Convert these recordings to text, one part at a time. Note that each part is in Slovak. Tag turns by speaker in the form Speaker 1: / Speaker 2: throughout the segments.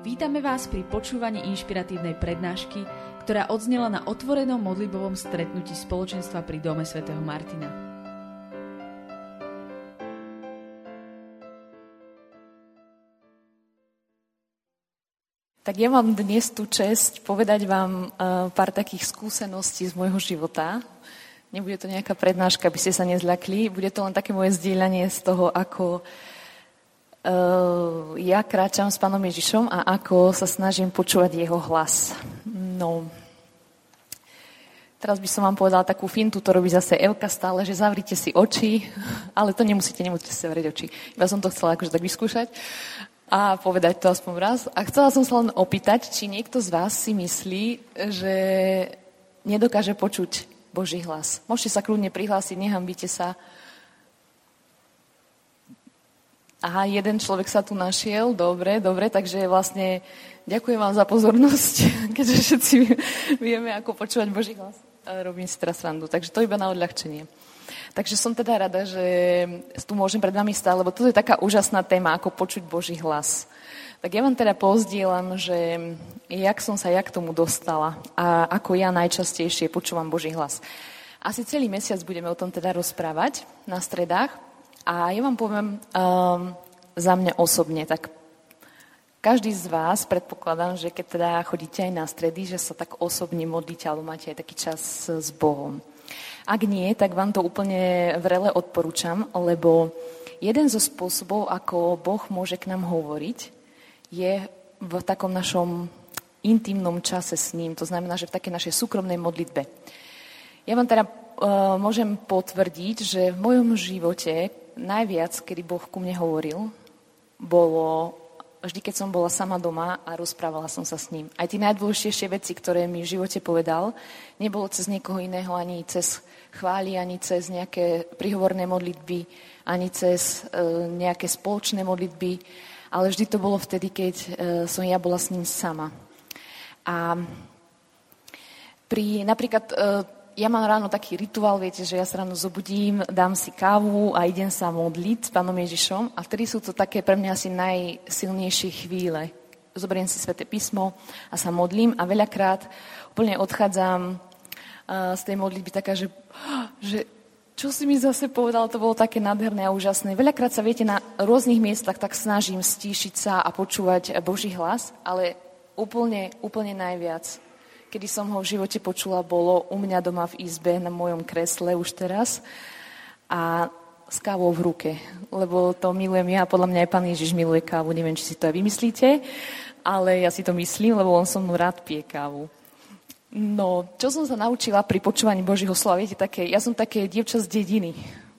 Speaker 1: Vítame vás pri počúvaní inšpiratívnej prednášky, ktorá odznela na otvorenom modlibovom stretnutí spoločenstva pri Dome svätého Martina.
Speaker 2: Tak ja mám dnes tú čest povedať vám uh, pár takých skúseností z môjho života. Nebude to nejaká prednáška, aby ste sa nezľakli. Bude to len také moje zdieľanie z toho, ako ja kráčam s pánom Ježišom a ako sa snažím počúvať jeho hlas. No, teraz by som vám povedala takú fintu, to robí zase Elka stále, že zavrite si oči, ale to nemusíte, nemusíte si zavrieť oči. Iba som to chcela akože tak vyskúšať a povedať to aspoň raz. A chcela som sa len opýtať, či niekto z vás si myslí, že nedokáže počuť Boží hlas. Môžete sa kľudne prihlásiť, nehambite sa. Aha, jeden človek sa tu našiel, dobre, dobre, takže vlastne ďakujem vám za pozornosť, keďže všetci vieme, ako počúvať Boží hlas. Robím si teraz randu, takže to iba na odľahčenie. Takže som teda rada, že tu môžem pred vami stáť, lebo toto je taká úžasná téma, ako počuť Boží hlas. Tak ja vám teda pozdielam, že jak som sa ja k tomu dostala a ako ja najčastejšie počúvam Boží hlas. Asi celý mesiac budeme o tom teda rozprávať na stredách, a ja vám poviem um, za mňa osobne, tak každý z vás, predpokladám, že keď teda chodíte aj na stredy, že sa tak osobne modlíte alebo máte aj taký čas s Bohom. Ak nie, tak vám to úplne vrele odporúčam, lebo jeden zo spôsobov, ako Boh môže k nám hovoriť, je v takom našom intimnom čase s ním. To znamená, že v takej našej súkromnej modlitbe. Ja vám teda uh, môžem potvrdiť, že v mojom živote najviac, kedy Boh ku mne hovoril, bolo vždy, keď som bola sama doma a rozprávala som sa s ním. Aj tie najdôležitejšie veci, ktoré mi v živote povedal, nebolo cez niekoho iného, ani cez chvály, ani cez nejaké prihovorné modlitby, ani cez e, nejaké spoločné modlitby, ale vždy to bolo vtedy, keď e, som ja bola s ním sama. A pri napríklad e, ja mám ráno taký rituál, viete, že ja sa ráno zobudím, dám si kávu a idem sa modliť s pánom Ježišom a vtedy sú to také pre mňa asi najsilnejšie chvíle. Zoberiem si sväté písmo a sa modlím a veľakrát úplne odchádzam z tej modlitby taká, že, že čo si mi zase povedal, to bolo také nádherné a úžasné. Veľakrát sa, viete, na rôznych miestach tak snažím stíšiť sa a počúvať Boží hlas, ale úplne, úplne najviac kedy som ho v živote počula, bolo u mňa doma v izbe na mojom kresle už teraz a s kávou v ruke, lebo to milujem ja podľa mňa aj pán Ježiš miluje kávu, neviem, či si to aj vymyslíte, ale ja si to myslím, lebo on som rád pije kávu. No, čo som sa naučila pri počúvaní Božího slova, viete, také, ja som také dievča z dediny,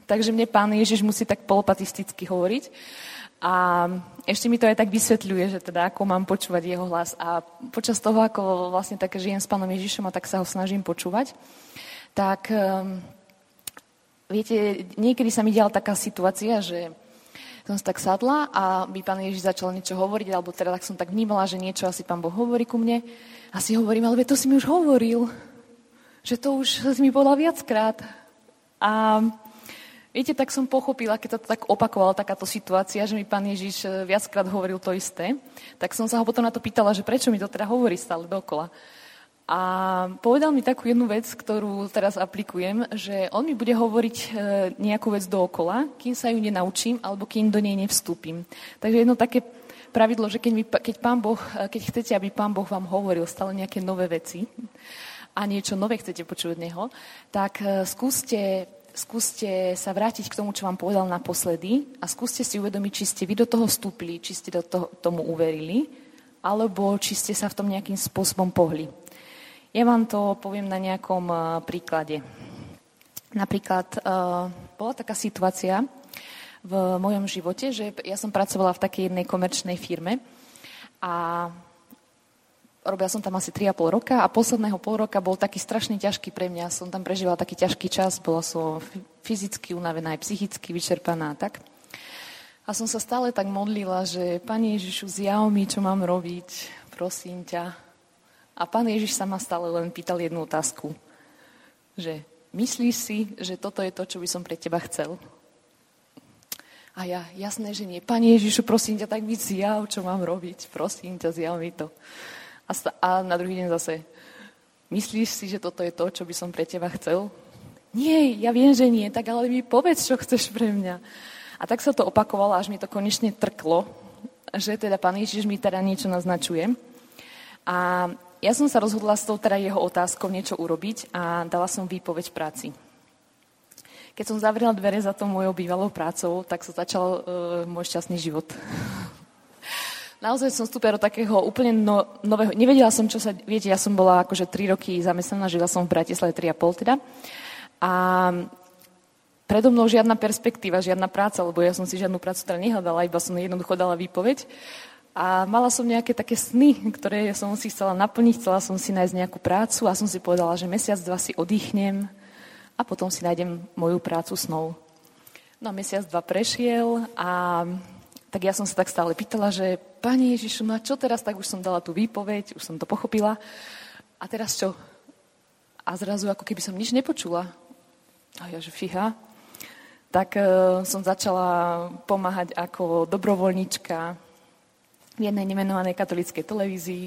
Speaker 2: takže mne pán Ježiš musí tak polopatisticky hovoriť. A ešte mi to aj tak vysvetľuje, že teda ako mám počúvať jeho hlas. A počas toho, ako vlastne tak žijem s pánom Ježišom a tak sa ho snažím počúvať, tak um, viete, niekedy sa mi diala taká situácia, že som sa tak sadla a by pán Ježiš začal niečo hovoriť, alebo teda tak som tak vnímala, že niečo asi pán Boh hovorí ku mne. A si hovorím, ale to si mi už hovoril. Že to už si mi povedal viackrát. A Viete, tak som pochopila, keď to tak opakovala takáto situácia, že mi pán Ježiš eh, viackrát hovoril to isté, tak som sa ho potom na to pýtala, že prečo mi to teda hovorí stále dokola. A povedal mi takú jednu vec, ktorú teraz aplikujem, že on mi bude hovoriť eh, nejakú vec dookola, kým sa ju nenaučím, alebo kým do nej nevstúpim. Takže jedno také pravidlo, že keď, mi, keď, pán boh, eh, keď chcete, aby pán Boh vám hovoril stále nejaké nové veci a niečo nové chcete počuť od neho, tak skúste skúste sa vrátiť k tomu, čo vám povedal naposledy a skúste si uvedomiť, či ste vy do toho vstúpili, či ste do toho, tomu uverili, alebo či ste sa v tom nejakým spôsobom pohli. Ja vám to poviem na nejakom uh, príklade. Napríklad uh, bola taká situácia v mojom živote, že ja som pracovala v takej jednej komerčnej firme a Robila som tam asi 3,5 roka a posledného pol roka bol taký strašne ťažký pre mňa. Som tam prežívala taký ťažký čas, bola som fyzicky unavená, aj psychicky vyčerpaná. Tak. A som sa stále tak modlila, že Pane Ježišu, zjav mi, čo mám robiť, prosím ťa. A Pán Ježiš sa ma stále len pýtal jednu otázku. Že myslíš si, že toto je to, čo by som pre teba chcel? A ja, jasné, že nie. Pane Ježišu, prosím ťa, tak mi zjav, čo mám robiť. Prosím ťa, zjav mi to. A, sta- a na druhý deň zase, myslíš si, že toto je to, čo by som pre teba chcel? Nie, ja viem, že nie, tak ale mi povedz, čo chceš pre mňa. A tak sa to opakovalo, až mi to konečne trklo, že teda Pán Ježiš mi teda niečo naznačuje. A ja som sa rozhodla s tou teda jeho otázkou niečo urobiť a dala som výpoveď práci. Keď som zavrela dvere za tou mojou bývalou prácou, tak sa začal uh, môj šťastný život. Naozaj som vstúpila do takého úplne no, nového... Nevedela som, čo sa... Viete, ja som bola akože 3 roky zamestnaná, žila som v Bratislave 3,5 teda. A predo mnou žiadna perspektíva, žiadna práca, lebo ja som si žiadnu prácu teda nehľadala, iba som jednoducho dala výpoveď. A mala som nejaké také sny, ktoré som si chcela naplniť, chcela som si nájsť nejakú prácu a som si povedala, že mesiac, dva si oddychnem, a potom si nájdem moju prácu snov. No a mesiac, dva prešiel a tak ja som sa tak stále pýtala, že Pane Ježišu, no a čo teraz? Tak už som dala tú výpoveď, už som to pochopila. A teraz čo? A zrazu ako keby som nič nepočula. A ja, že fíha. Tak uh, som začala pomáhať ako dobrovoľnička v jednej nemenovanej katolíckej televízii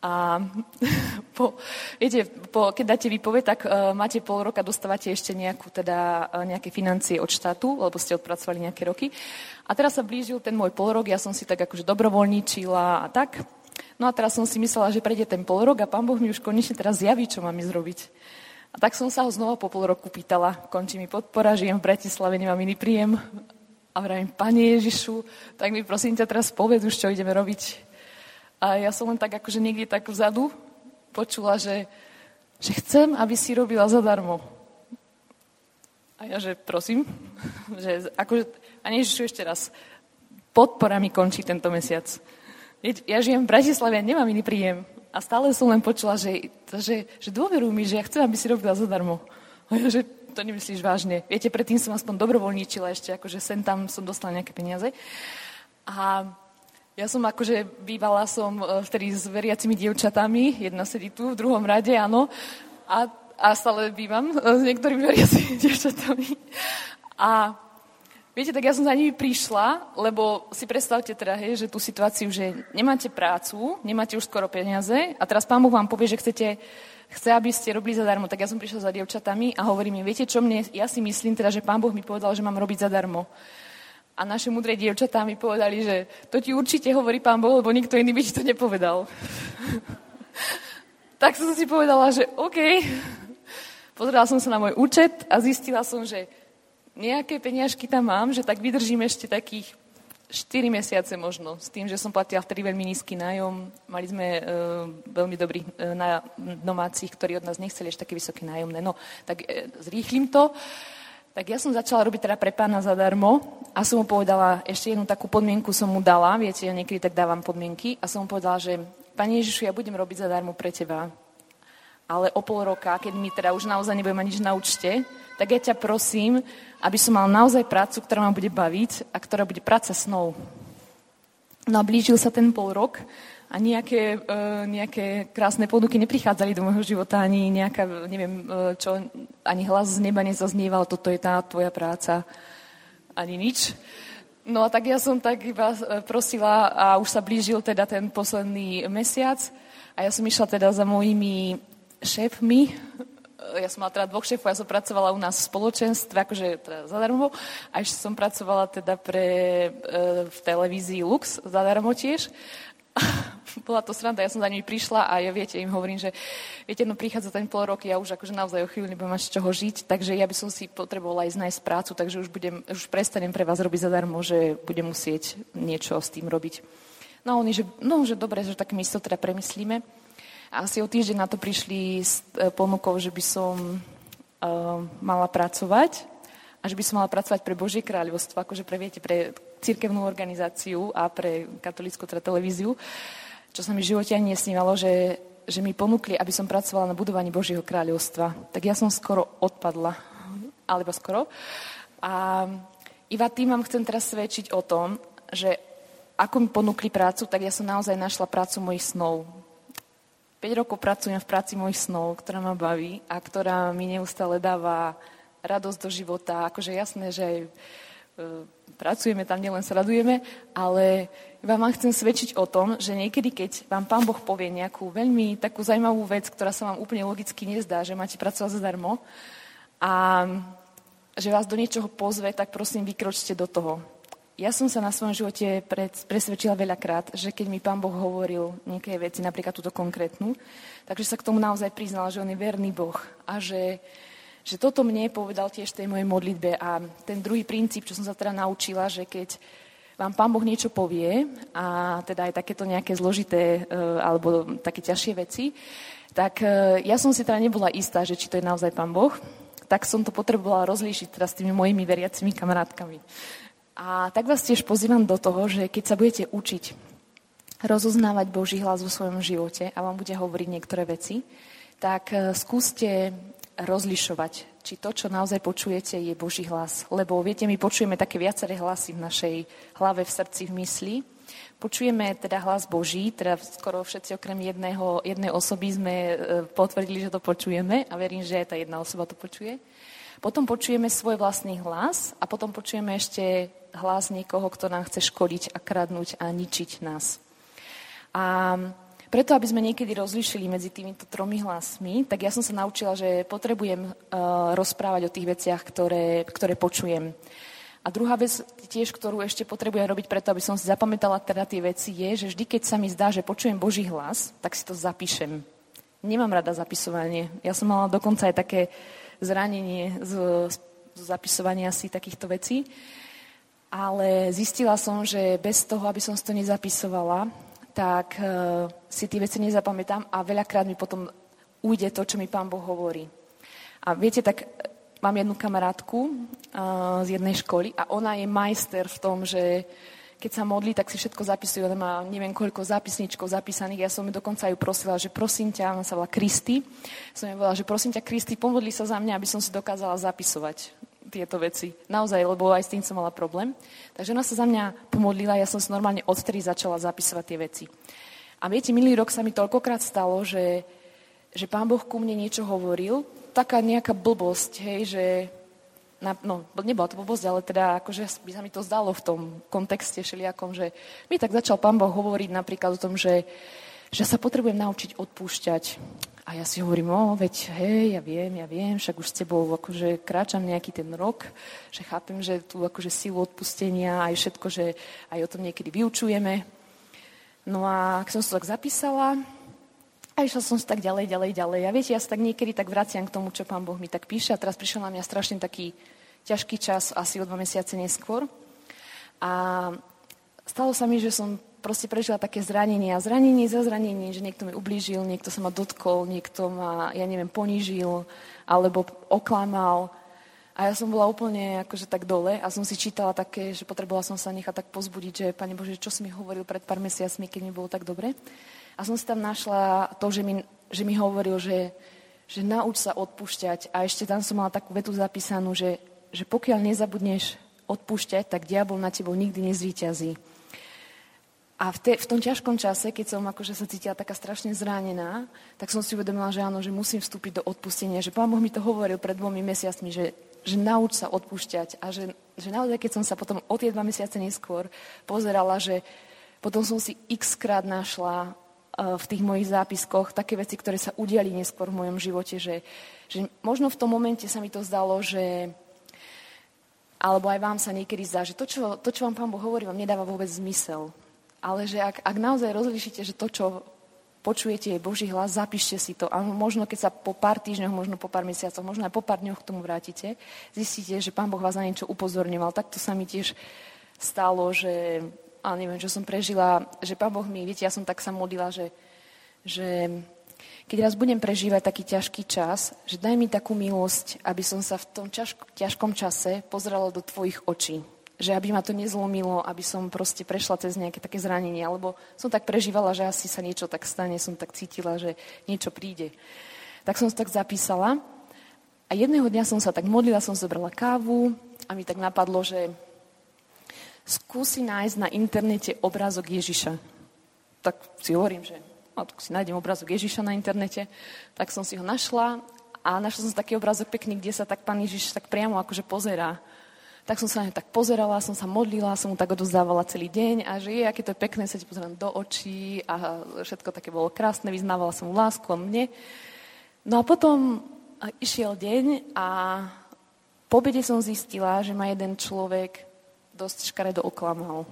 Speaker 2: a po, viete, po, keď dáte výpoveď, tak uh, máte pol roka, dostávate ešte nejakú, teda, uh, nejaké financie od štátu, lebo ste odpracovali nejaké roky. A teraz sa blížil ten môj pol rok, ja som si tak akože dobrovoľníčila a tak. No a teraz som si myslela, že prejde ten pol rok a pán Boh mi už konečne teraz zjaví, čo mám zrobiť. A tak som sa ho znova po pol roku pýtala, končí mi podpora, žijem v Bratislave, nemám iný príjem. A vravím, Pane Ježišu, tak mi prosím ťa teraz povedz už, čo ideme robiť. A ja som len tak akože niekde tak vzadu počula, že, že chcem, aby si robila zadarmo. A ja, že prosím, že akože, a Ježišu ešte raz, podpora mi končí tento mesiac. Ja žijem v Bratislave, ja nemám iný príjem. A stále som len počula, že, že, že dôveruj mi, že ja chcem, aby si robila zadarmo. A ja, že to nemyslíš vážne. Viete, predtým som aspoň dobrovoľníčila ešte, akože sem tam som dostala nejaké peniaze. A ja som akože bývala som e, vtedy s veriacimi dievčatami, jedna sedí tu v druhom rade, áno, a, a stále bývam e, s niektorými veriacimi dievčatami. A viete, tak ja som za nimi prišla, lebo si predstavte teda, hej, že tú situáciu, že nemáte prácu, nemáte už skoro peniaze a teraz pán Boh vám povie, že chcete chce, aby ste robili zadarmo. Tak ja som prišla za dievčatami a hovorím im, viete čo, mne, ja si myslím teda, že pán Boh mi povedal, že mám robiť zadarmo. A naše mudré dievčatá mi povedali, že to ti určite hovorí pán Boh, lebo nikto iný by ti to nepovedal. tak som si povedala, že OK. Pozerala som sa na môj účet a zistila som, že nejaké peniažky tam mám, že tak vydržím ešte takých 4 mesiace možno, s tým, že som platila vtedy veľmi nízky nájom. Mali sme e, veľmi dobrých e, domácich, ktorí od nás nechceli ešte také vysoké nájomné. No, tak e, zrýchlim to. Tak ja som začala robiť teda pre pána zadarmo a som mu povedala, ešte jednu takú podmienku som mu dala, viete, ja niekedy tak dávam podmienky a som mu povedala, že Pani Ježišu, ja budem robiť zadarmo pre teba, ale o pol roka, keď mi teda už naozaj nebudem mať nič na účte, tak ja ťa prosím, aby som mal naozaj prácu, ktorá ma bude baviť a ktorá bude práca snou. No a blížil sa ten pol rok a nejaké, e, nejaké krásne ponuky neprichádzali do môjho života, ani nejaká, neviem e, čo, ani hlas z neba nezaznieval, toto je tá tvoja práca, ani nič. No a tak ja som tak iba e, prosila a už sa blížil teda ten posledný mesiac a ja som išla teda za mojimi šéfmi, ja som mala teda dvoch šéfov, ja som pracovala u nás v spoločenstve, akože teda zadarmo, a ešte som pracovala teda pre, v televízii Lux zadarmo tiež. bola to sranda, ja som za nimi prišla a ja viete, im hovorím, že viete, no prichádza ten pol rok, ja už akože naozaj o chvíľu nebudem mať z čoho žiť, takže ja by som si potrebovala ísť nájsť prácu, takže už, budem, už prestanem pre vás robiť zadarmo, že budem musieť niečo s tým robiť. No oni, že, no, že dobre, že tak my to teda premyslíme. Asi o týždeň na to prišli s e, ponukou, že by som uh, mala pracovať a že by som mala pracovať pre Božie kráľovstvo, akože pre, viete, pre cirkevnú organizáciu a pre katolickú teda televíziu, čo sa mi v živote ani nesnívalo, že, že mi ponúkli, aby som pracovala na budovaní Božieho kráľovstva. Tak ja som skoro odpadla, alebo skoro. A iba tým vám chcem teraz svedčiť o tom, že ako mi ponúkli prácu, tak ja som naozaj našla prácu mojich snov. 5 rokov pracujem v práci mojich snov, ktorá ma baví a ktorá mi neustále dáva radosť do života. Akože jasné, že pracujeme tam, nielen sa radujeme, ale vám chcem svedčiť o tom, že niekedy, keď vám Pán Boh povie nejakú veľmi takú zaujímavú vec, ktorá sa vám úplne logicky nezdá, že máte pracovať zadarmo a že vás do niečoho pozve, tak prosím, vykročte do toho. Ja som sa na svojom živote presvedčila veľakrát, že keď mi Pán Boh hovoril nejaké veci, napríklad túto konkrétnu, takže sa k tomu naozaj priznal, že On je verný Boh a že, že toto mne povedal tiež tej mojej modlitbe. A ten druhý princíp, čo som sa teda naučila, že keď vám Pán Boh niečo povie, a teda aj takéto nejaké zložité e, alebo také ťažšie veci, tak e, ja som si teda nebola istá, že či to je naozaj Pán Boh, tak som to potrebovala rozlíšiť teraz s tými mojimi veriacimi kamarátkami. A tak vás tiež pozývam do toho, že keď sa budete učiť rozoznávať Boží hlas vo svojom živote a vám bude hovoriť niektoré veci, tak e, skúste rozlišovať, či to, čo naozaj počujete, je Boží hlas. Lebo viete, my počujeme také viaceré hlasy v našej hlave, v srdci, v mysli. Počujeme teda hlas Boží, teda skoro všetci okrem jedného, jednej osoby sme e, potvrdili, že to počujeme a verím, že aj tá jedna osoba to počuje. Potom počujeme svoj vlastný hlas a potom počujeme ešte hlas niekoho, kto nám chce škodiť a kradnúť a ničiť nás. A preto, aby sme niekedy rozlišili medzi týmito tromi hlasmi, tak ja som sa naučila, že potrebujem uh, rozprávať o tých veciach, ktoré, ktoré počujem. A druhá vec tiež, ktorú ešte potrebujem robiť preto, aby som si zapamätala teda tie veci, je, že vždy, keď sa mi zdá, že počujem Boží hlas, tak si to zapíšem. Nemám rada zapisovanie. Ja som mala dokonca aj také zranenie z, z zapisovania si takýchto vecí. Ale zistila som, že bez toho, aby som si to nezapisovala, tak uh, si tie veci nezapamätám a veľakrát mi potom ujde to, čo mi pán Boh hovorí. A viete, tak mám jednu kamarátku uh, z jednej školy a ona je majster v tom, že keď sa modlí, tak si všetko zapisuje. Ona má neviem koľko zápisničkov zapísaných. Ja som ju dokonca ju prosila, že prosím ťa, ona sa volá Kristy. Som jej volala, že prosím ťa, Kristy, pomodli sa za mňa, aby som si dokázala zapisovať tieto veci. Naozaj, lebo aj s tým som mala problém. Takže ona sa za mňa pomodlila, ja som si normálne odtedy začala zapisovať tie veci. A viete, minulý rok sa mi toľkokrát stalo, že, že pán Boh ku mne niečo hovoril, taká nejaká blbosť, hej, že na, no, nebola to blbosť, ale teda akože by sa mi to zdalo v tom kontexte všelijakom, že mi tak začal pán Boh hovoriť napríklad o tom, že, že sa potrebujem naučiť odpúšťať. A ja si hovorím, o, veď, hej, ja viem, ja viem, však už s tebou akože kráčam nejaký ten rok, že chápem, že tu akože silu odpustenia, aj všetko, že aj o tom niekedy vyučujeme. No a keď som sa tak zapísala, a išla som si tak ďalej, ďalej, ďalej. A viete, ja sa tak niekedy tak vraciam k tomu, čo pán Boh mi tak píše. A teraz prišiel na mňa strašne taký ťažký čas, asi o dva mesiace neskôr. A stalo sa mi, že som proste prežila také zranenie a zranenie za zranenie, že niekto mi ublížil, niekto sa ma dotkol, niekto ma, ja neviem, ponížil alebo oklamal. A ja som bola úplne akože tak dole a som si čítala také, že potrebovala som sa nechať tak pozbudiť, že Pane Bože, čo si mi hovoril pred pár mesiacmi, keď mi bolo tak dobre. A som si tam našla to, že mi, že mi hovoril, že, že nauč sa odpúšťať. A ešte tam som mala takú vetu zapísanú, že, že pokiaľ nezabudneš odpúšťať, tak diabol na tebou nikdy nezvíťazí. A v, te, v tom ťažkom čase, keď som akože sa cítila taká strašne zranená, tak som si uvedomila, že áno, že musím vstúpiť do odpustenia. Že Pán Boh mi to hovoril pred dvomi mesiacmi, že, že nauč sa odpúšťať. A že, že naozaj, keď som sa potom o tie dva mesiace neskôr pozerala, že potom som si x krát našla v tých mojich zápiskoch také veci, ktoré sa udiali neskôr v mojom živote, že, že možno v tom momente sa mi to zdalo, že alebo aj vám sa niekedy zdá, že to, čo, to, čo vám Pán Boh hovorí, vám nedáva vôbec zmysel. Ale že ak, ak naozaj rozlišíte, že to, čo počujete, je Boží hlas, zapíšte si to. A možno, keď sa po pár týždňoch, možno po pár mesiacoch, možno aj po pár dňoch k tomu vrátite, zistíte, že Pán Boh vás na niečo upozorňoval. Tak to sa mi tiež stalo, že a neviem, čo som prežila, že Pán Boh mi, viete, ja som tak sa modlila, že, že keď raz budem prežívať taký ťažký čas, že daj mi takú milosť, aby som sa v tom ťažk- ťažkom čase pozrela do tvojich očí. Že aby ma to nezlomilo, aby som proste prešla cez nejaké také zranenie. Alebo som tak prežívala, že asi sa niečo tak stane, som tak cítila, že niečo príde. Tak som to tak zapísala. A jedného dňa som sa tak modlila, som zobrala kávu a mi tak napadlo, že skúsi nájsť na internete obrázok Ježiša. Tak si hovorím, že no, tak si nájdem obrázok Ježiša na internete. Tak som si ho našla a našla som taký obrázok pekný, kde sa tak pán Ježiš tak priamo akože pozerá. Tak som sa na tak pozerala, som sa modlila, som mu tak odozdávala celý deň a že je, aké to je pekné, sa ti pozerám do očí a všetko také bolo krásne, vyznávala som mu lásku a mne. No a potom išiel deň a po obede som zistila, že ma jeden človek dosť škaredo oklamal.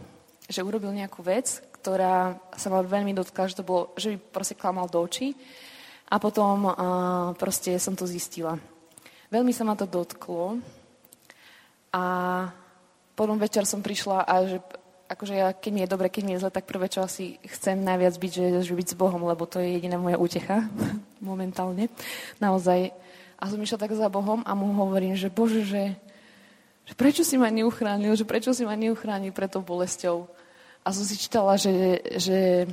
Speaker 2: Že urobil nejakú vec, ktorá sa ma veľmi dotkla, že to bolo, že by proste klamal do očí. A potom uh, proste som to zistila. Veľmi sa ma to dotklo a potom večer som prišla a že akože ja, keď mi je dobre, keď mi je zle, tak prvé, čo asi chcem najviac byť, že, že byť s Bohom, lebo to je jediná moja útecha momentálne. Naozaj. A som išla tak za Bohom a mu hovorím, že Bože, že, že prečo si ma neuchránil, že prečo si ma neuchránil pred tou bolesťou. A som si čítala, že, že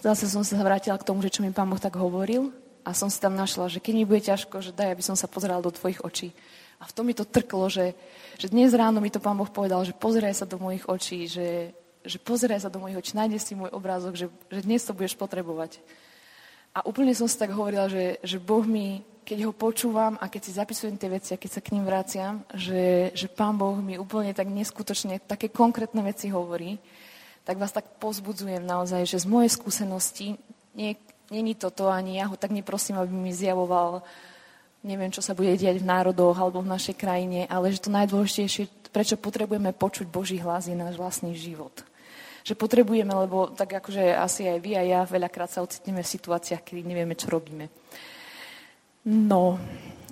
Speaker 2: zase som sa vrátila k tomu, že čo mi Pán Boh tak hovoril a som si tam našla, že keď mi bude ťažko, že daj, aby som sa pozerala do tvojich očí. A v tom mi to trklo, že, že dnes ráno mi to Pán Boh povedal, že pozeraj sa do mojich očí, že, že pozeraj sa do mojich očí, nájde si môj obrázok, že, že dnes to budeš potrebovať. A úplne som si tak hovorila, že, že Boh mi, keď ho počúvam a keď si zapisujem tie veci a keď sa k ním vraciam, že, že Pán Boh mi úplne tak neskutočne také konkrétne veci hovorí, tak vás tak pozbudzujem naozaj, že z mojej skúsenosti nie, Není to to, ani ja ho tak neprosím, aby mi zjavoval, neviem, čo sa bude diať v národoch alebo v našej krajine, ale že to najdôležitejšie, prečo potrebujeme počuť Boží hlas, je náš vlastný život. Že potrebujeme, lebo tak akože asi aj vy a ja veľakrát sa ocitneme v situáciách, kedy nevieme, čo robíme. No,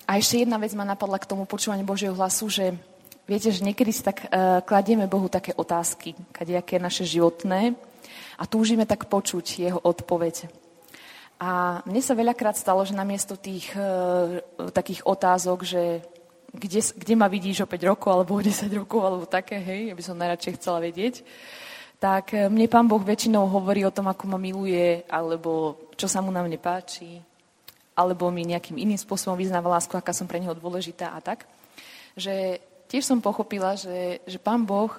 Speaker 2: a ešte jedna vec ma napadla k tomu počúvaniu Božieho hlasu, že viete, že niekedy si tak uh, kladieme Bohu také otázky, kadejaké naše životné a túžime tak počuť jeho odpoveď. A mne sa veľakrát stalo, že namiesto tých e, takých otázok, že kde, kde ma vidíš o 5 rokov, alebo o 10 rokov, alebo také, hej, ja by som najradšej chcela vedieť, tak e, mne Pán Boh väčšinou hovorí o tom, ako ma miluje, alebo čo sa mu na mne páči, alebo mi nejakým iným spôsobom vyznáva lásku, aká som pre neho dôležitá a tak. Že tiež som pochopila, že, že Pán Boh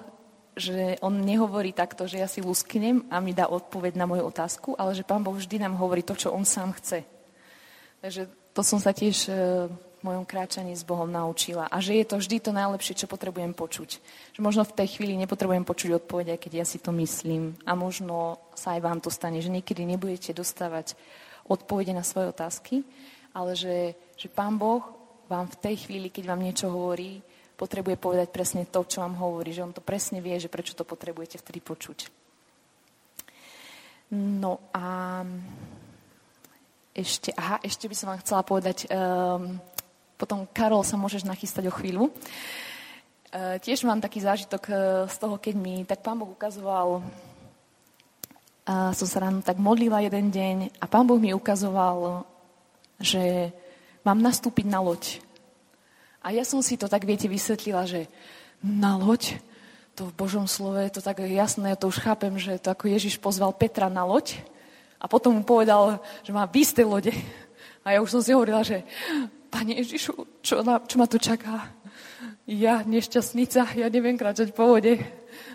Speaker 2: že on nehovorí takto, že ja si lusknem a mi dá odpoveď na moju otázku, ale že Pán Boh vždy nám hovorí to, čo on sám chce. Takže to som sa tiež e, v mojom kráčaní s Bohom naučila. A že je to vždy to najlepšie, čo potrebujem počuť. Že možno v tej chvíli nepotrebujem počuť odpoveď, aj keď ja si to myslím. A možno sa aj vám to stane, že niekedy nebudete dostávať odpovede na svoje otázky, ale že, že Pán Boh vám v tej chvíli, keď vám niečo hovorí, potrebuje povedať presne to, čo vám hovorí, že on to presne vie, že prečo to potrebujete vtedy počuť. No a ešte, aha, ešte by som vám chcela povedať, um, potom Karol sa môžeš nachystať o chvíľu. Uh, tiež mám taký zážitok uh, z toho, keď mi tak pán Boh ukazoval, uh, som sa ráno tak modlila jeden deň a pán Boh mi ukazoval, že mám nastúpiť na loď. A ja som si to tak, viete, vysvetlila, že na loď, to v Božom slove, to tak jasné, ja to už chápem, že to ako Ježiš pozval Petra na loď a potom mu povedal, že má tej lode. A ja už som si hovorila, že Pane Ježišu, čo, na, čo ma tu čaká? Ja, nešťastnica, ja neviem kráčať po vode.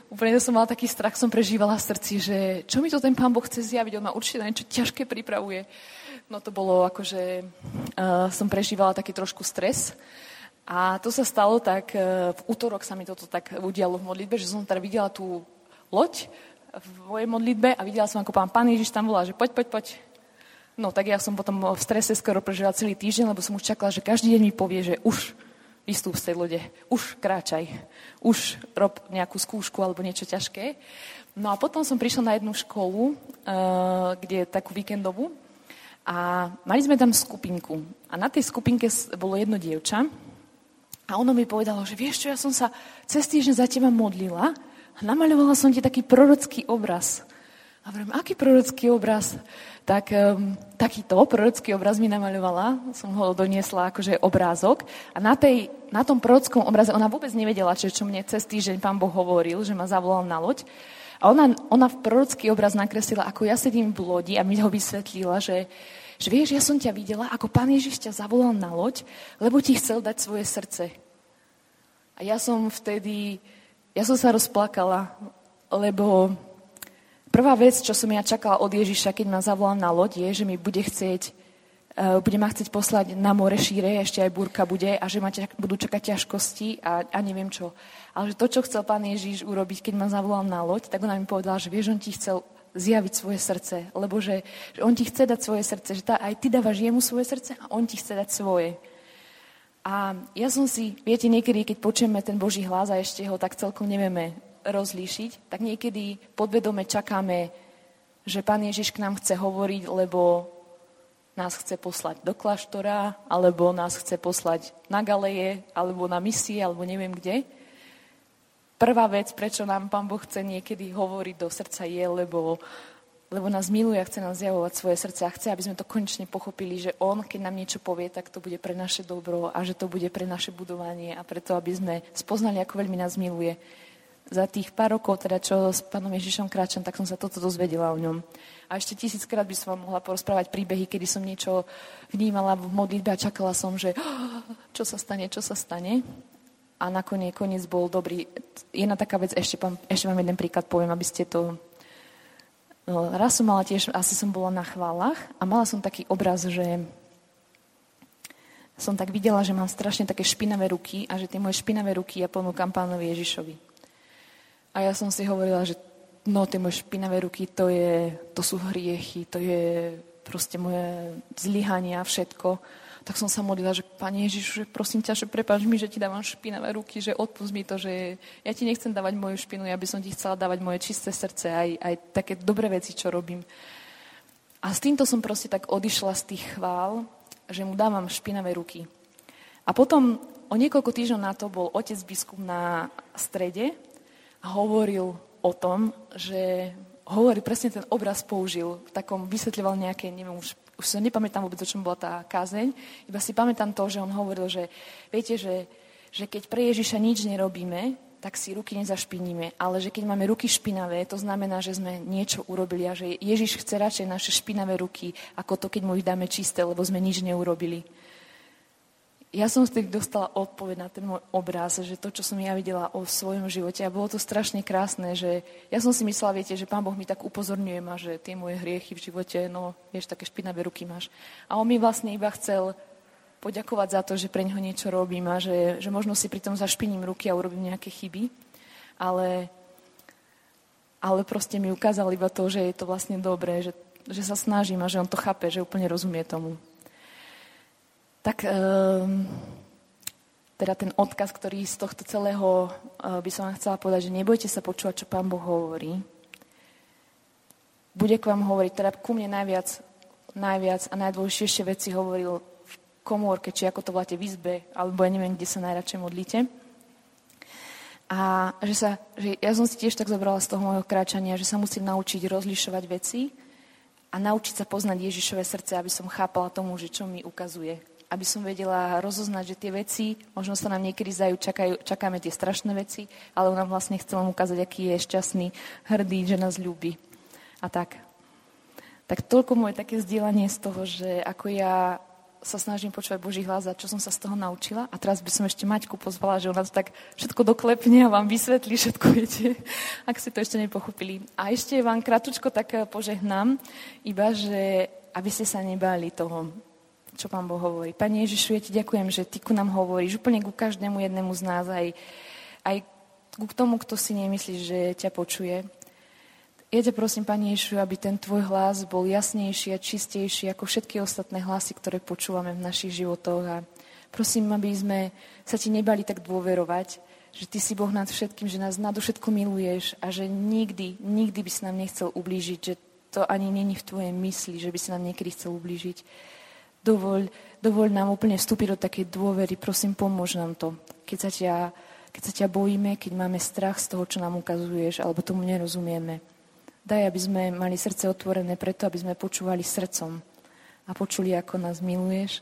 Speaker 2: Úplne som mala taký strach, som prežívala v srdci, že čo mi to ten pán Boh chce zjaviť, on ma určite na niečo ťažké pripravuje. No to bolo ako, že uh, som prežívala taký trošku stres. A to sa stalo tak, e, v útorok sa mi toto tak udialo v modlitbe, že som teda videla tú loď v mojej modlitbe a videla som, ako pán, pán Ježiš tam volá, že poď, poď, poď. No tak ja som potom v strese skoro prežila celý týždeň, lebo som už čakala, že každý deň mi povie, že už vystúp z tej lode, už kráčaj, už rob nejakú skúšku alebo niečo ťažké. No a potom som prišla na jednu školu, uh, kde je takú víkendovú a mali sme tam skupinku. A na tej skupinke bolo jedno dievča, a ono mi povedalo, že vieš čo, ja som sa cez týždeň za teba modlila a namaľovala som ti taký prorocký obraz. A hovorím, aký prorocký obraz? Tak um, takýto prorocký obraz mi namaľovala, som ho doniesla akože obrázok. A na, tej, na tom prorockom obraze ona vôbec nevedela, čo, čo mne cez týždeň pán Boh hovoril, že ma zavolal na loď. A ona, ona v prorocký obraz nakreslila, ako ja sedím v lodi a mi ho vysvetlila, že, že vieš, ja som ťa videla, ako pán Ježiš ťa zavolal na loď, lebo ti chcel dať svoje srdce. A ja som vtedy, ja som sa rozplakala, lebo prvá vec, čo som ja čakala od Ježiša, keď ma zavolal na loď, je, že mi bude chcieť bude ma chcieť poslať na more šíre, ešte aj búrka bude a že ma ťa, budú čakať ťažkosti a, a neviem čo. Ale že to, čo chcel pán Ježiš urobiť, keď ma zavolal na loď, tak on mi povedal, že vieš, on ti chcel zjaviť svoje srdce, lebo že, že on ti chce dať svoje srdce, že tá, aj ty dávaš jemu svoje srdce a on ti chce dať svoje. A ja som si, viete, niekedy, keď počujeme ten Boží hlas a ešte ho tak celkom nevieme rozlíšiť, tak niekedy podvedome čakáme, že Pán Ježiš k nám chce hovoriť, lebo nás chce poslať do kláštora, alebo nás chce poslať na galeje, alebo na misie, alebo neviem kde. Prvá vec, prečo nám Pán Boh chce niekedy hovoriť do srdca je, lebo, lebo nás miluje a chce nám zjavovať svoje srdce a chce, aby sme to konečne pochopili, že On, keď nám niečo povie, tak to bude pre naše dobro a že to bude pre naše budovanie a preto, aby sme spoznali, ako veľmi nás miluje. Za tých pár rokov, teda čo s pánom Ježišom kráčam, tak som sa toto dozvedela o ňom. A ešte tisíckrát by som vám mohla porozprávať príbehy, kedy som niečo vnímala v modlitbe a čakala som, že čo sa stane, čo sa stane. A nakoniec koniec bol dobrý. Jedna taká vec, ešte, pán, ešte vám jeden príklad poviem, aby ste to... No, raz som mala tiež, asi som bola na chválach a mala som taký obraz, že som tak videla, že mám strašne také špinavé ruky a že tie moje špinavé ruky ja ponúkam pánovi Ježišovi. A ja som si hovorila, že no tie moje špinavé ruky, to, je, to sú hriechy, to je proste moje zlyhania a všetko. Tak som sa modlila, že Pane Ježiš, že prosím ťa, že prepáč mi, že ti dávam špinavé ruky, že odpust mi to, že ja ti nechcem dávať moju špinu, ja by som ti chcela dávať moje čisté srdce, aj, aj také dobré veci, čo robím. A s týmto som proste tak odišla z tých chvál, že mu dávam špinavé ruky. A potom o niekoľko týždňov na to bol otec biskup na strede a hovoril o tom, že hovorí, presne ten obraz použil, v takom vysvetľoval nejaké, neviem, už, už sa nepamätám vôbec, o čom bola tá kázeň, iba si pamätám to, že on hovoril, že viete, že, že keď pre Ježiša nič nerobíme, tak si ruky nezašpiníme. Ale že keď máme ruky špinavé, to znamená, že sme niečo urobili a že Ježiš chce radšej naše špinavé ruky, ako to, keď mu ich dáme čisté, lebo sme nič neurobili ja som vtedy dostala odpoveď na ten môj obraz, že to, čo som ja videla o svojom živote, a bolo to strašne krásne, že ja som si myslela, viete, že Pán Boh mi tak upozorňuje ma, že tie moje hriechy v živote, no, vieš, také špinavé ruky máš. A on mi vlastne iba chcel poďakovať za to, že pre neho niečo robím a že, že možno si pri tom zašpiním ruky a urobím nejaké chyby, ale, ale proste mi ukázal iba to, že je to vlastne dobré, že, že sa snažím a že on to chápe, že úplne rozumie tomu. Tak um, teda ten odkaz, ktorý z tohto celého uh, by som vám chcela povedať, že nebojte sa počúvať, čo Pán Boh hovorí. Bude k vám hovoriť, teda ku mne najviac, najviac a najdôležitejšie veci hovoril v komórke, či ako to voláte v izbe, alebo ja neviem, kde sa najradšej modlíte. A že, sa, že ja som si tiež tak zobrala z toho môjho kráčania, že sa musím naučiť rozlišovať veci a naučiť sa poznať Ježišové srdce, aby som chápala tomu, že čo mi ukazuje aby som vedela rozoznať, že tie veci, možno sa nám niekedy zdajú, čakajú, čakáme tie strašné veci, ale on nám vlastne chce vám ukázať, aký je šťastný, hrdý, že nás ľúbi. A tak. Tak toľko moje také vzdielanie z toho, že ako ja sa snažím počúvať Boží hlas a čo som sa z toho naučila. A teraz by som ešte Maťku pozvala, že ona to tak všetko doklepne a vám vysvetlí všetko, viete, ak ste to ešte nepochopili. A ešte vám kratučko tak požehnám, iba, že aby ste sa nebáli toho čo Pán Boh hovorí. Pane Ježišu, ja ti ďakujem, že ty ku nám hovoríš úplne ku každému jednému z nás, aj, aj ku tomu, kto si nemyslí, že ťa počuje. Ja ťa prosím, Pane Ježišu, aby ten tvoj hlas bol jasnejší a čistejší ako všetky ostatné hlasy, ktoré počúvame v našich životoch. A prosím, aby sme sa ti nebali tak dôverovať, že ty si Boh nad všetkým, že nás nadovšetko miluješ a že nikdy, nikdy by si nám nechcel ublížiť, že to ani není v tvojej mysli, že by si nám niekedy chcel ublížiť. Dovoľ, dovoľ nám úplne vstúpiť do takej dôvery. Prosím, pomôž nám to. Keď sa, ťa, keď sa ťa bojíme, keď máme strach z toho, čo nám ukazuješ, alebo tomu nerozumieme. Daj, aby sme mali srdce otvorené preto, aby sme počúvali srdcom a počuli, ako nás miluješ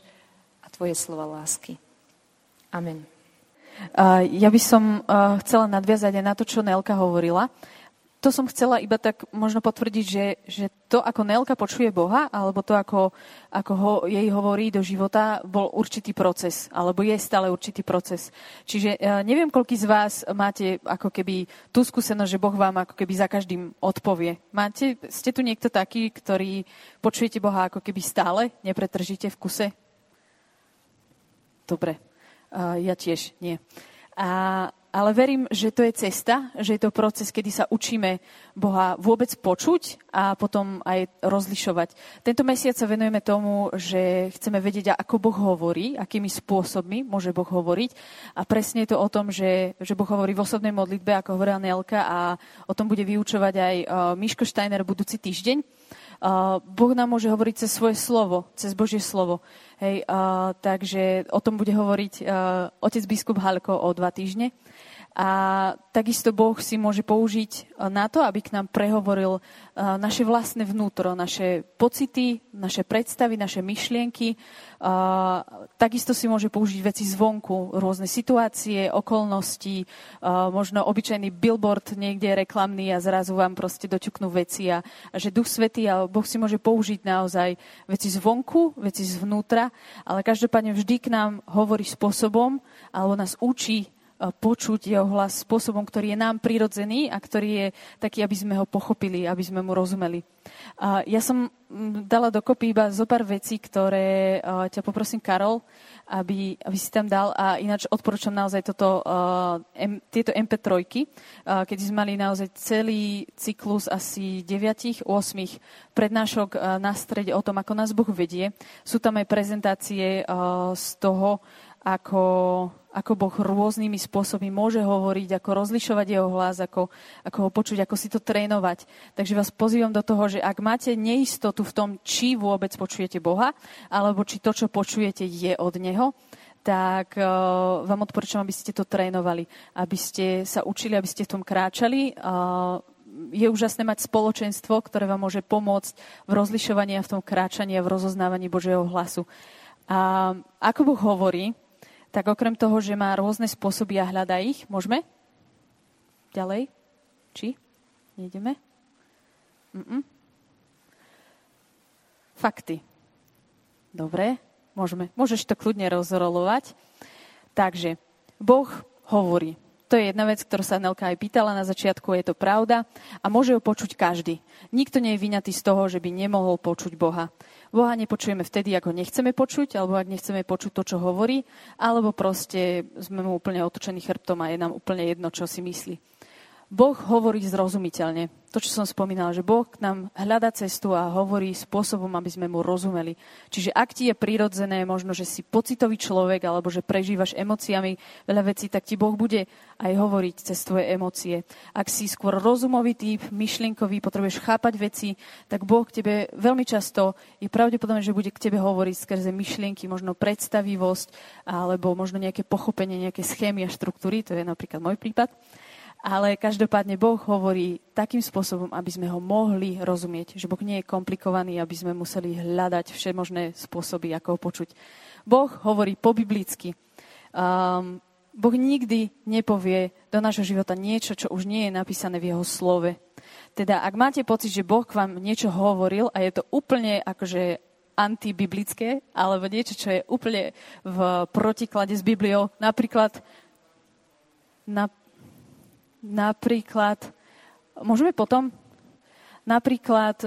Speaker 2: a tvoje slova lásky. Amen.
Speaker 1: Ja by som chcela nadviazať aj na to, čo Nelka hovorila.
Speaker 3: To som chcela iba tak možno potvrdiť, že, že to, ako Nelka počuje Boha, alebo to, ako, ako ho, jej hovorí do života, bol určitý proces, alebo je stále určitý proces. Čiže uh, neviem, koľký z vás máte ako keby tú skúsenosť, že Boh vám ako keby za každým odpovie. Máte, ste tu niekto taký, ktorý počujete Boha ako keby stále, nepretržíte v kuse? Dobre, uh, ja tiež nie. A, ale verím, že to je cesta, že je to proces, kedy sa učíme Boha vôbec počuť a potom aj rozlišovať. Tento mesiac sa venujeme tomu, že chceme vedieť, ako Boh hovorí, akými spôsobmi môže Boh hovoriť. A presne je to o tom, že, že Boh hovorí v osobnej modlitbe, ako hovorila Nelka, a o tom bude vyučovať aj uh, Miško Steiner budúci týždeň. Uh, boh nám môže hovoriť cez svoje slovo, cez Božie slovo. Hej, uh, takže o tom bude hovoriť uh, otec biskup Halko o dva týždne. A takisto Boh si môže použiť e, na to, aby k nám prehovoril e, naše vlastné vnútro, naše pocity, naše predstavy, naše myšlienky. Takisto si môže použiť veci zvonku, rôzne situácie, okolnosti, možno obyčajný billboard niekde reklamný a zrazu vám proste doťuknú veci a že Duch Svetý a Boh si môže použiť naozaj veci zvonku, veci zvnútra, ale každopádne vždy k nám hovorí spôsobom alebo nás učí počuť jeho hlas spôsobom, ktorý je nám prirodzený a ktorý je taký, aby sme ho pochopili, aby sme mu rozumeli. A ja som dala dokopy iba zo pár vecí, ktoré ťa poprosím, Karol, aby, aby si tam dal. A ináč odporúčam naozaj toto, M, tieto MP3, keď sme mali naozaj celý cyklus asi 9-8 prednášok na strede o tom, ako nás Boh vedie. Sú tam aj prezentácie z toho, ako, ako Boh rôznymi spôsobmi môže hovoriť, ako rozlišovať jeho hlas, ako, ako ho počuť, ako si to trénovať. Takže vás pozývam do toho, že ak máte neistotu v tom, či vôbec počujete Boha, alebo či to, čo počujete, je od Neho, tak uh, vám odporúčam, aby ste to trénovali, aby ste sa učili, aby ste v tom kráčali. Uh, je úžasné mať spoločenstvo, ktoré vám môže pomôcť v rozlišovaní a v tom kráčaní a v rozoznávaní Božieho hlasu. A ako Boh hovorí, tak okrem toho, že má rôzne spôsoby a hľadá ich, môžeme? Ďalej? Či? Nejdeme? Mm-mm. Fakty. Dobre, môžeme. Môžeš to kľudne rozrolovať. Takže, Boh hovorí. To je jedna vec, ktorú sa Nelka aj pýtala na začiatku, je to pravda a môže ho počuť každý. Nikto nie je vyňatý z toho, že by nemohol počuť Boha. Boha nepočujeme vtedy, ako nechceme počuť, alebo ak nechceme počuť to, čo hovorí, alebo proste sme mu úplne otočení chrbtom a je nám úplne jedno, čo si myslí. Boh hovorí zrozumiteľne. To, čo som spomínala, že Boh nám hľada cestu a hovorí spôsobom, aby sme mu rozumeli. Čiže ak ti je prirodzené, možno, že si pocitový človek alebo že prežívaš emóciami veľa vecí, tak ti Boh bude aj hovoriť cez tvoje emócie. Ak si skôr rozumový typ, myšlienkový, potrebuješ chápať veci, tak Boh k tebe veľmi často je pravdepodobné, že bude k tebe hovoriť skrze myšlienky, možno predstavivosť alebo možno nejaké pochopenie, nejaké schémy a štruktúry. To je napríklad môj prípad. Ale každopádne Boh hovorí takým spôsobom, aby sme ho mohli rozumieť. Že Boh nie je komplikovaný, aby sme museli hľadať všemožné spôsoby, ako ho počuť. Boh hovorí po biblicky. Um, boh nikdy nepovie do nášho života niečo, čo už nie je napísané v jeho slove. Teda, ak máte pocit, že Boh k vám niečo hovoril a je to úplne akože antibiblické, alebo niečo, čo je úplne v protiklade s Bibliou, napríklad na, Napríklad, môžeme potom? Napríklad,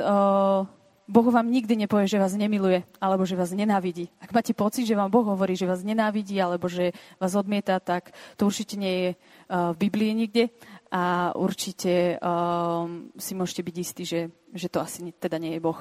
Speaker 3: Boh vám nikdy nepovie, že vás nemiluje, alebo že vás nenávidí. Ak máte pocit, že vám Boh hovorí, že vás nenávidí, alebo že vás odmieta, tak to určite nie je v Biblii nikde a určite si môžete byť istí, že, že to asi teda nie je Boh.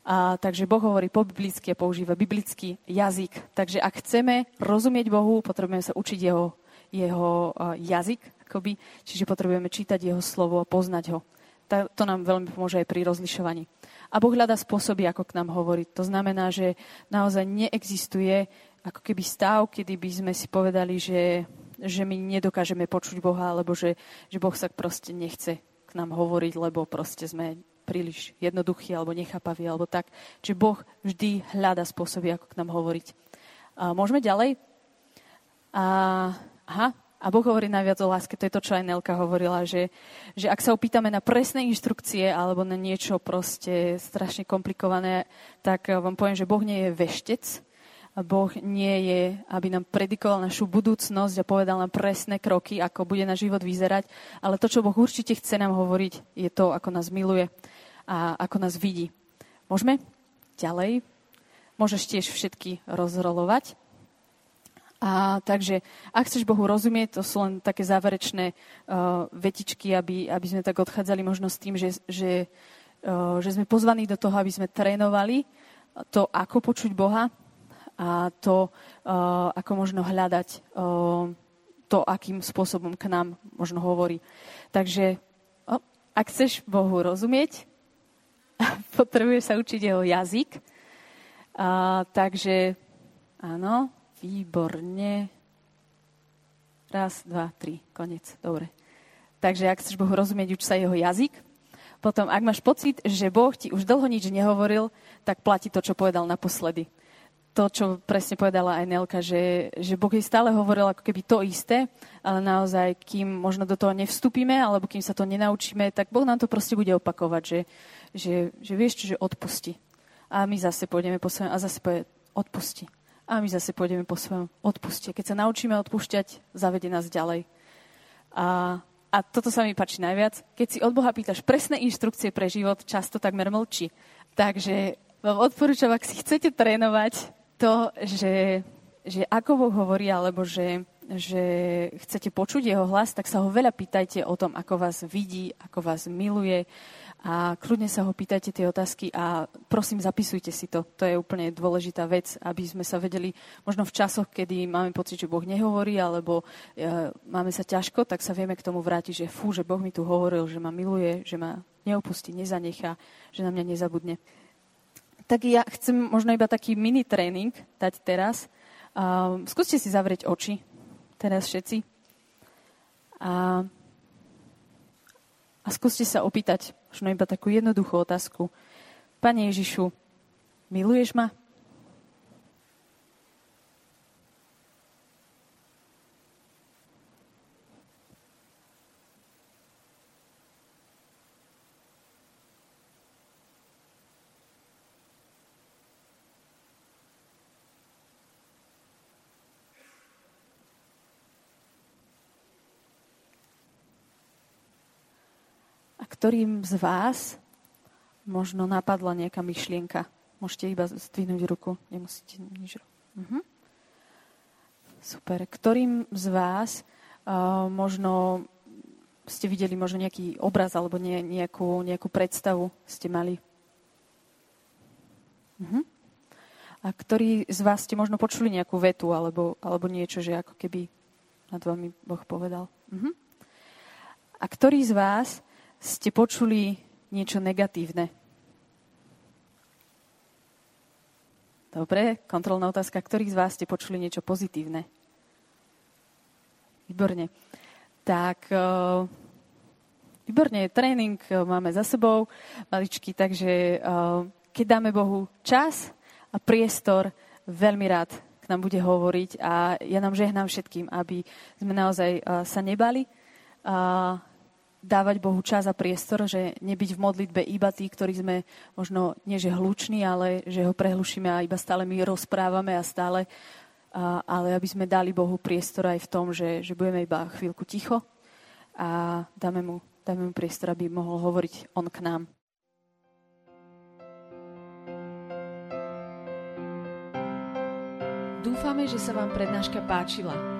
Speaker 3: A, takže Boh hovorí po biblicky a používa biblický jazyk. Takže ak chceme rozumieť Bohu, potrebujeme sa učiť jeho, jeho jazyk, akoby, čiže potrebujeme čítať jeho slovo a poznať ho. To nám veľmi pomôže aj pri rozlišovaní. A Boh hľadá spôsoby, ako k nám hovorí. To znamená, že naozaj neexistuje ako keby stav, kedy by sme si povedali, že, že my nedokážeme počuť Boha, alebo že, že Boh sa proste nechce k nám hovoriť, lebo proste sme príliš jednoduchí alebo nechápaví alebo tak. Čiže Boh vždy hľada spôsoby, ako k nám hovoriť. A môžeme ďalej? A, aha, A Boh hovorí najviac o láske, to je to, čo aj Nelka hovorila, že, že ak sa opýtame na presné inštrukcie alebo na niečo proste strašne komplikované, tak vám poviem, že Boh nie je veštec, Boh nie je, aby nám predikoval našu budúcnosť a povedal nám presné kroky, ako bude náš život vyzerať, ale to, čo Boh určite chce nám hovoriť, je to, ako nás miluje a ako nás vidí. Môžeme? Ďalej. Môžeš tiež všetky rozrolovať. A takže, ak chceš Bohu rozumieť, to sú len také záverečné uh, vetičky, aby, aby sme tak odchádzali možno s tým, že, že, uh, že sme pozvaní do toho, aby sme trénovali to, ako počuť Boha a to, uh, ako možno hľadať uh, to, akým spôsobom k nám možno hovorí. Takže, oh, ak chceš Bohu rozumieť, potrebuješ sa učiť jeho jazyk. Uh, takže, áno, Výborne. Raz, dva, tri, konec. Dobre. Takže ak chceš Bohu rozumieť, uč sa jeho jazyk. Potom, ak máš pocit, že Boh ti už dlho nič nehovoril, tak platí to, čo povedal naposledy. To, čo presne povedala aj Nelka, že, že Boh jej stále hovoril ako keby to isté, ale naozaj, kým možno do toho nevstúpime, alebo kým sa to nenaučíme, tak Boh nám to proste bude opakovať, že, že, že vieš čo, že odpusti. A my zase pôjdeme po svojom a zase povie odpusti a my zase pôjdeme po svojom odpuste. Keď sa naučíme odpúšťať, zavede nás ďalej. A, a toto sa mi páči najviac. Keď si od Boha pýtaš presné inštrukcie pre život, často takmer mlčí. Takže vám odporúčam, ak si chcete trénovať to, že, že ako Boh hovorí, alebo že, že chcete počuť jeho hlas, tak sa ho veľa pýtajte o tom, ako vás vidí, ako vás miluje, a kľudne sa ho pýtajte tie otázky a prosím, zapisujte si to. To je úplne dôležitá vec, aby sme sa vedeli, možno v časoch, kedy máme pocit, že Boh nehovorí, alebo e, máme sa ťažko, tak sa vieme k tomu vrátiť, že fú, že Boh mi tu hovoril, že ma miluje, že ma neopustí, nezanechá, že na mňa nezabudne. Tak ja chcem možno iba taký mini tréning dať teraz. Uh, skúste si zavrieť oči teraz všetci. A a skúste sa opýtať možno iba takú jednoduchú otázku. Pane Ježišu, miluješ ma? Ktorým z vás možno napadla nejaká myšlienka. Môžete iba zdvihnúť ruku, nemusíte nič uh-huh. Super. Ktorým z vás uh, možno ste videli možno nejaký obraz alebo nie, nejakú, nejakú predstavu ste mali? Uh-huh. A ktorý z vás ste možno počuli nejakú vetu alebo, alebo niečo, že ako keby nad vami Boh povedal? Uh-huh. A ktorý z vás ste počuli niečo negatívne? Dobre, kontrolná otázka. Ktorých z vás ste počuli niečo pozitívne? Výborne. Tak, uh, výborne, tréning uh, máme za sebou, maličky, takže uh, keď dáme Bohu čas a priestor, veľmi rád k nám bude hovoriť a ja nám žehnám všetkým, aby sme naozaj sa nebali, dávať Bohu čas a priestor, že nebyť v modlitbe iba tí, ktorí sme možno nie že hluční, ale že ho prehlušíme a iba stále my rozprávame a stále, a, ale aby sme dali Bohu priestor aj v tom, že, že budeme iba chvíľku ticho a dáme mu, dáme mu priestor, aby mohol hovoriť on k nám.
Speaker 1: Dúfame, že sa vám prednáška páčila.